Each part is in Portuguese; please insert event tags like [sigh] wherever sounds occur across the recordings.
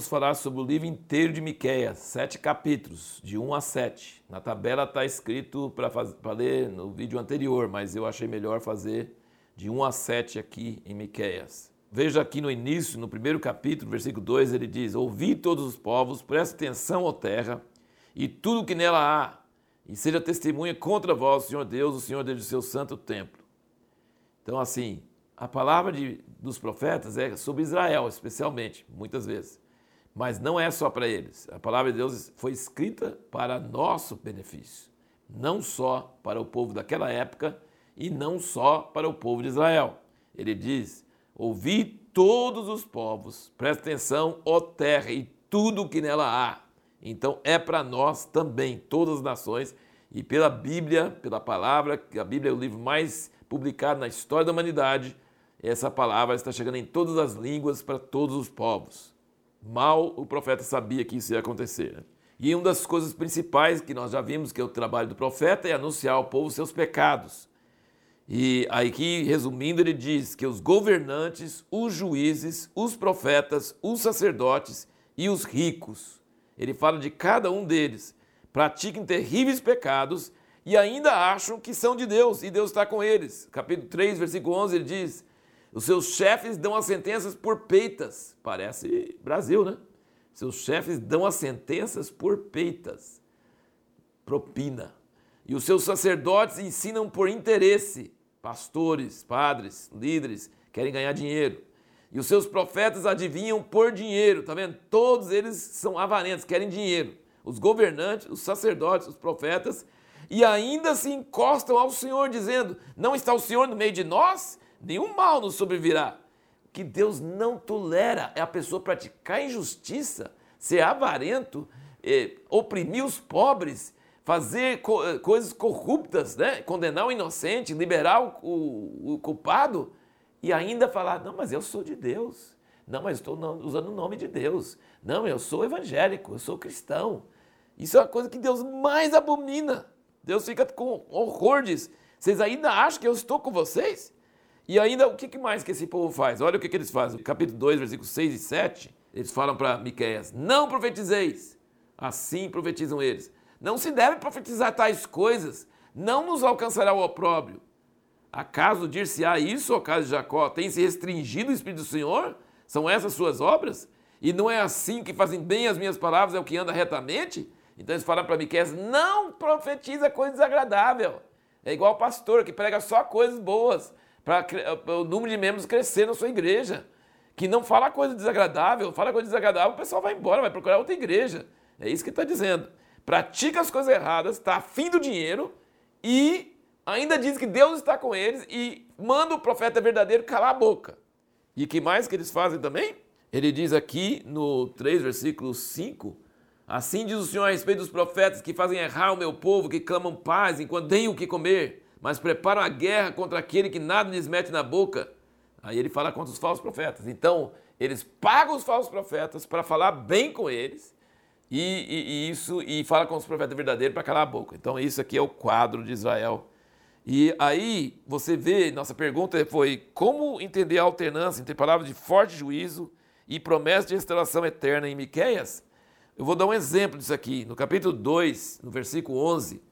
vamos falar sobre o livro inteiro de Miqueias, sete capítulos, de 1 a 7. Na tabela está escrito para ler no vídeo anterior, mas eu achei melhor fazer de 1 a 7 aqui em Miqueias. Veja aqui no início, no primeiro capítulo, versículo 2, ele diz: Ouvi todos os povos, preste atenção, ó terra, e tudo que nela há, e seja testemunha contra vós, Senhor Deus, o Senhor desde o seu santo templo. Então, assim, a palavra de, dos profetas é sobre Israel, especialmente, muitas vezes. Mas não é só para eles. A palavra de Deus foi escrita para nosso benefício, não só para o povo daquela época e não só para o povo de Israel. Ele diz: Ouvi todos os povos, presta atenção, ó terra, e tudo o que nela há então é para nós também, todas as nações, e pela Bíblia, pela palavra, que a Bíblia é o livro mais publicado na história da humanidade, essa palavra está chegando em todas as línguas para todos os povos. Mal o profeta sabia que isso ia acontecer. E uma das coisas principais que nós já vimos que é o trabalho do profeta é anunciar ao povo seus pecados. E aqui, resumindo, ele diz que os governantes, os juízes, os profetas, os sacerdotes e os ricos ele fala de cada um deles. Praticam terríveis pecados e ainda acham que são de Deus e Deus está com eles. Capítulo 3, versículo 11, ele diz: Os seus chefes dão as sentenças por peitas. Parece Brasil, né? Seus chefes dão as sentenças por peitas. Propina. E os seus sacerdotes ensinam por interesse. Pastores, padres, líderes querem ganhar dinheiro. E os seus profetas adivinham por dinheiro, tá vendo? Todos eles são avarentos, querem dinheiro. Os governantes, os sacerdotes, os profetas, e ainda se encostam ao Senhor, dizendo: Não está o Senhor no meio de nós? Nenhum mal nos sobrevirá. O que Deus não tolera é a pessoa praticar injustiça, ser avarento, eh, oprimir os pobres, fazer co eh, coisas corruptas, né? condenar o inocente, liberar o, o, o culpado e ainda falar: não, mas eu sou de Deus. Não, mas estou usando o nome de Deus. Não, eu sou evangélico, eu sou cristão. Isso é uma coisa que Deus mais abomina. Deus fica com horror disso. Vocês ainda acham que eu estou com vocês? E ainda, o que mais que esse povo faz? Olha o que, eles fazem. capítulo 2, versículos 6 e 7, eles falam para Miqueias, não profetizeis. Assim profetizam eles. Não se deve profetizar tais coisas, não nos alcançará o opróbrio. Acaso dir-se-á isso, ó casa de Jacó? Tem se restringido o Espírito do Senhor? São essas suas obras? E não é assim que fazem bem as minhas palavras, é o que anda retamente? Então eles falam para Miqueias, não profetiza coisa desagradável. É igual o pastor que prega só coisas boas para o número de membros crescer na sua igreja. Que não fala coisa desagradável, fala coisa desagradável, o pessoal vai embora, vai procurar outra igreja. É isso que está dizendo. Pratica as coisas erradas, está afim do dinheiro e ainda diz que Deus está com eles e manda o profeta verdadeiro calar a boca. E que mais que eles fazem também? Ele diz aqui no 3, versículo 5, assim diz o Senhor a respeito dos profetas que fazem errar o meu povo, que clamam paz enquanto têm o que comer, mas preparam a guerra contra aquele que nada lhes mete na boca. Aí ele fala contra os falsos profetas. Então, eles pagam os falsos profetas para falar bem com eles e, e, e, isso e fala com os profetas verdadeiros para calar a boca. Então, isso aqui é o quadro de Israel e aí você vê, nossa pergunta foi como entender a alternância entre palavras de forte juízo e promessa de restauração eterna em Miqueias? Eu vou dar um exemplo disso aqui. No capítulo 2, no versículo 11,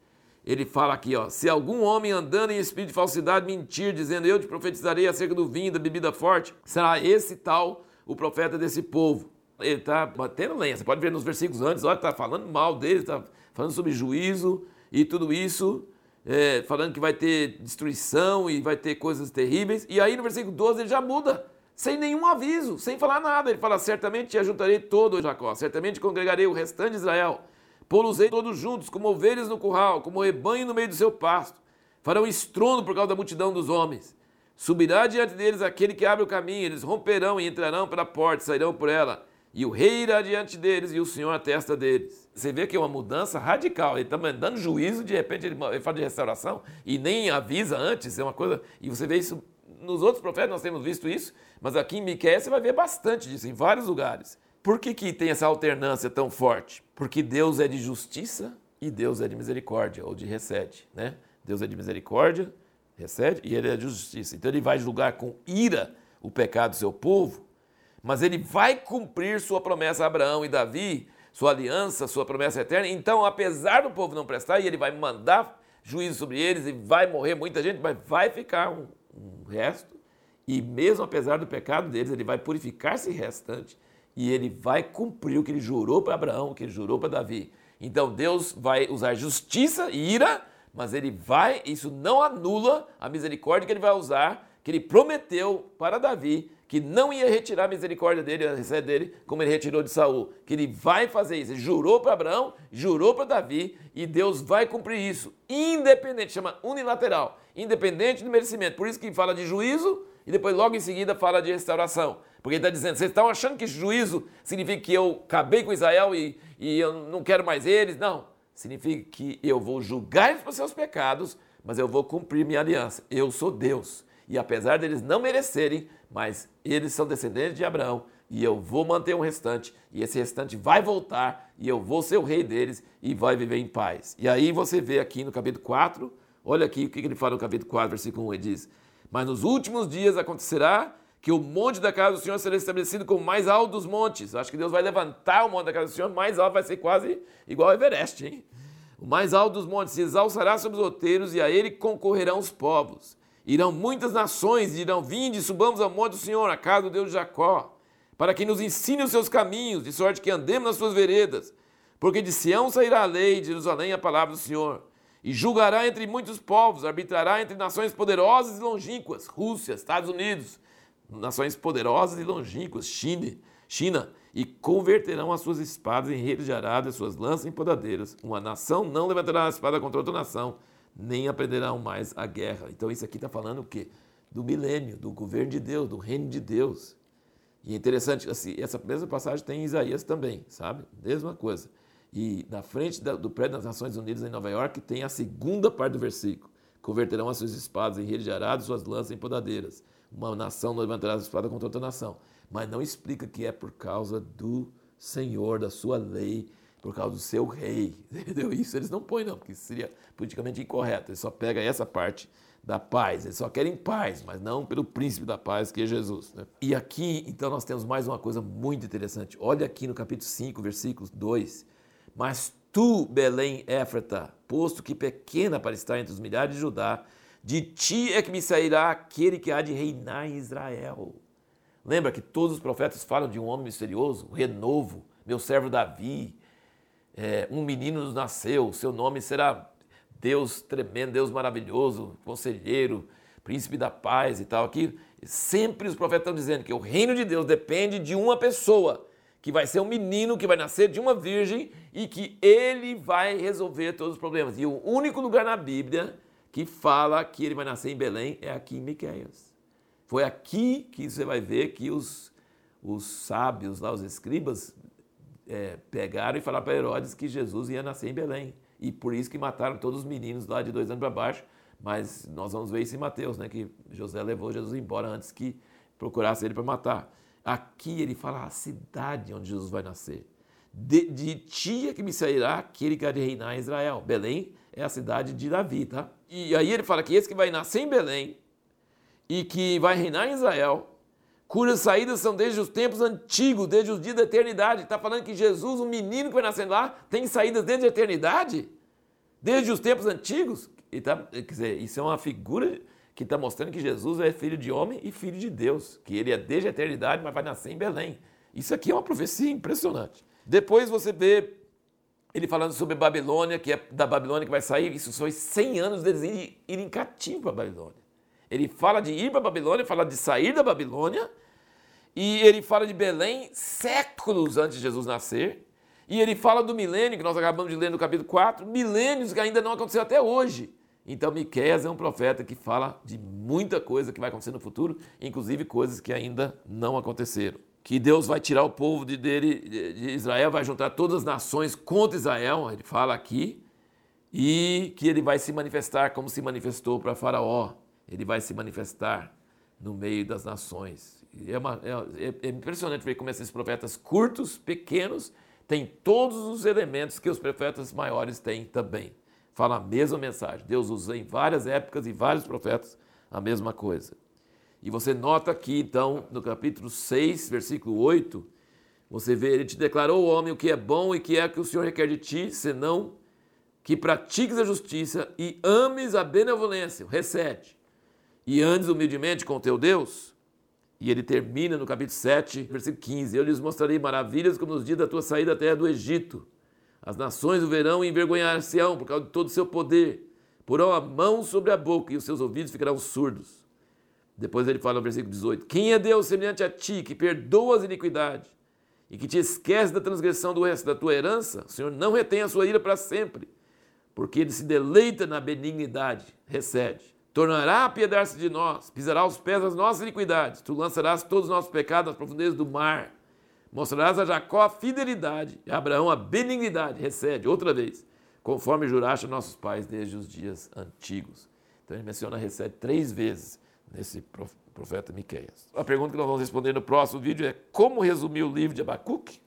ele fala aqui, ó, se algum homem andando em espírito de falsidade mentir, dizendo eu te profetizarei acerca do vinho da bebida forte, será esse tal o profeta desse povo. Ele está batendo lenha. Você pode ver nos versículos antes, olha, está falando mal dele, está falando sobre juízo e tudo isso é, falando que vai ter destruição e vai ter coisas terríveis. E aí no versículo 12 ele já muda, sem nenhum aviso, sem falar nada. Ele fala: Certamente te ajuntarei todo, Jacó, certamente congregarei o restante de Israel. Pô-los-ei todos juntos, como ovelhas no curral, como rebanho no meio do seu pasto. Farão estrondo por causa da multidão dos homens. Subirá diante deles aquele que abre o caminho, eles romperão e entrarão pela porta, sairão por ela e o rei irá diante deles e o Senhor à testa deles. Você vê que é uma mudança radical. Ele está mandando juízo, de repente ele fala de restauração e nem avisa antes. É uma coisa. E você vê isso nos outros profetas, nós temos visto isso, mas aqui em Miqueias você vai ver bastante disso, em vários lugares. Por que, que tem essa alternância tão forte? Porque Deus é de justiça e Deus é de misericórdia, ou de recede. Né? Deus é de misericórdia, recede, e ele é de justiça. Então ele vai julgar com ira o pecado do seu povo mas ele vai cumprir sua promessa a Abraão e Davi, sua aliança, sua promessa eterna. Então, apesar do povo não prestar, e ele vai mandar juízo sobre eles e vai morrer muita gente, mas vai ficar um, um resto. E mesmo apesar do pecado deles, ele vai purificar esse restante e ele vai cumprir o que ele jurou para Abraão, o que ele jurou para Davi. Então Deus vai usar justiça e ira, mas ele vai, isso não anula a misericórdia que ele vai usar, que ele prometeu para Davi, que não ia retirar a misericórdia dele, a receita dele, como ele retirou de Saul, que ele vai fazer isso. Ele jurou para Abraão, jurou para Davi, e Deus vai cumprir isso, independente, chama unilateral, independente do merecimento. Por isso que fala de juízo e depois logo em seguida fala de restauração. Porque ele está dizendo, vocês estão achando que juízo significa que eu acabei com Israel e, e eu não quero mais eles? Não. Significa que eu vou julgar eles por seus pecados, mas eu vou cumprir minha aliança. Eu sou Deus. E apesar deles não merecerem, mas eles são descendentes de Abraão, e eu vou manter um restante, e esse restante vai voltar, e eu vou ser o rei deles, e vai viver em paz. E aí você vê aqui no capítulo 4, olha aqui o que ele fala no capítulo 4, versículo 1, ele diz, Mas nos últimos dias acontecerá que o monte da casa do Senhor será estabelecido como o mais alto dos montes. Acho que Deus vai levantar o monte da casa do Senhor, mais alto vai ser quase igual ao Everest, hein? O mais alto dos montes se exalçará sobre os outeiros, e a ele concorrerão os povos. Irão muitas nações, e dirão: Vinde, subamos ao monte do Senhor, a casa do Deus de Jacó, para que nos ensine os seus caminhos, de sorte que andemos nas suas veredas. Porque de Sião sairá a lei, de Jerusalém a palavra do Senhor. E julgará entre muitos povos, arbitrará entre nações poderosas e longínquas, Rússia, Estados Unidos, nações poderosas e longínquas, China, China, e converterão as suas espadas em redes de arado e suas lanças em podadeiras. Uma nação não levantará a espada contra outra nação, nem aprenderão mais a guerra. Então isso aqui está falando o quê? Do milênio, do governo de Deus, do reino de Deus. E é interessante, assim, essa mesma passagem tem em Isaías também, sabe? Mesma coisa. E na frente do prédio das Nações Unidas em Nova York tem a segunda parte do versículo. Converterão as suas espadas em rede de arado, suas lanças em podadeiras. Uma nação não levantará a espada contra outra nação. Mas não explica que é por causa do Senhor, da sua lei, por causa do seu rei. [laughs] Entendeu? Isso eles não põem, não, porque seria politicamente incorreto. Eles só pegam essa parte da paz. Eles só querem paz, mas não pelo príncipe da paz, que é Jesus. Né? E aqui, então, nós temos mais uma coisa muito interessante. Olha aqui no capítulo 5, versículo 2. Mas tu, Belém Éfrata, posto que pequena para estar entre os milhares de Judá, de ti é que me sairá aquele que há de reinar em Israel. Lembra que todos os profetas falam de um homem misterioso, renovo, meu servo Davi, é, um menino nos nasceu, seu nome será Deus tremendo, Deus maravilhoso, conselheiro, príncipe da paz e tal. Aqui, sempre os profetas estão dizendo que o reino de Deus depende de uma pessoa, que vai ser um menino que vai nascer de uma virgem e que ele vai resolver todos os problemas. E o único lugar na Bíblia que fala que ele vai nascer em Belém é aqui em Miqueias. Foi aqui que você vai ver que os, os sábios lá, os escribas, é, pegaram e falaram para Herodes que Jesus ia nascer em Belém. E por isso que mataram todos os meninos lá de dois anos para baixo. Mas nós vamos ver isso em Mateus, né? Que José levou Jesus embora antes que procurasse ele para matar. Aqui ele fala a cidade onde Jesus vai nascer. De, de ti é que me sairá aquele que há de reinar em Israel. Belém é a cidade de Davi, tá? E aí ele fala que esse que vai nascer em Belém e que vai reinar em Israel cujas saídas são desde os tempos antigos, desde os dias da eternidade. Está falando que Jesus, o menino que vai nascer lá, tem saídas desde a eternidade? Desde os tempos antigos? E tá, quer dizer, isso é uma figura que está mostrando que Jesus é filho de homem e filho de Deus, que ele é desde a eternidade, mas vai nascer em Belém. Isso aqui é uma profecia impressionante. Depois você vê ele falando sobre Babilônia, que é da Babilônia que vai sair, isso foi 100 anos deles irem, irem cativo para a Babilônia. Ele fala de ir para a Babilônia, fala de sair da Babilônia, e ele fala de Belém séculos antes de Jesus nascer. E ele fala do milênio, que nós acabamos de ler no capítulo 4, milênios que ainda não aconteceu até hoje. Então, Miqueias é um profeta que fala de muita coisa que vai acontecer no futuro, inclusive coisas que ainda não aconteceram. Que Deus vai tirar o povo de, dele, de Israel, vai juntar todas as nações contra Israel, ele fala aqui, e que ele vai se manifestar como se manifestou para Faraó ele vai se manifestar no meio das nações. É, uma, é, é, impressionante ver como esses profetas curtos, pequenos, têm todos os elementos que os profetas maiores têm também. Fala a mesma mensagem. Deus usa em várias épocas e vários profetas a mesma coisa. E você nota aqui, então, no capítulo 6, versículo 8, você vê, ele te declarou, homem, o que é bom e que é que o Senhor requer de ti, senão que pratiques a justiça e ames a benevolência, recebe, e andes humildemente com o teu Deus. E ele termina no capítulo 7, versículo 15: Eu lhes mostrarei maravilhas como nos dias da tua saída da terra do Egito. As nações o verão e envergonhar-se-ão por causa de todo o seu poder. Porão a mão sobre a boca e os seus ouvidos ficarão surdos. Depois ele fala no versículo 18: Quem é Deus semelhante a ti, que perdoa as iniquidades e que te esquece da transgressão do resto da tua herança? O Senhor não retém a sua ira para sempre, porque ele se deleita na benignidade. Recebe tornará a piedar-se de nós, pisará os pés das nossas iniquidades, tu lançarás todos os nossos pecados nas profundezas do mar, mostrarás a Jacó a fidelidade a Abraão a benignidade, recebe, outra vez, conforme juraste a nossos pais desde os dias antigos. Então ele menciona recebe três vezes nesse profeta Miqueias. A pergunta que nós vamos responder no próximo vídeo é como resumir o livro de Abacuque?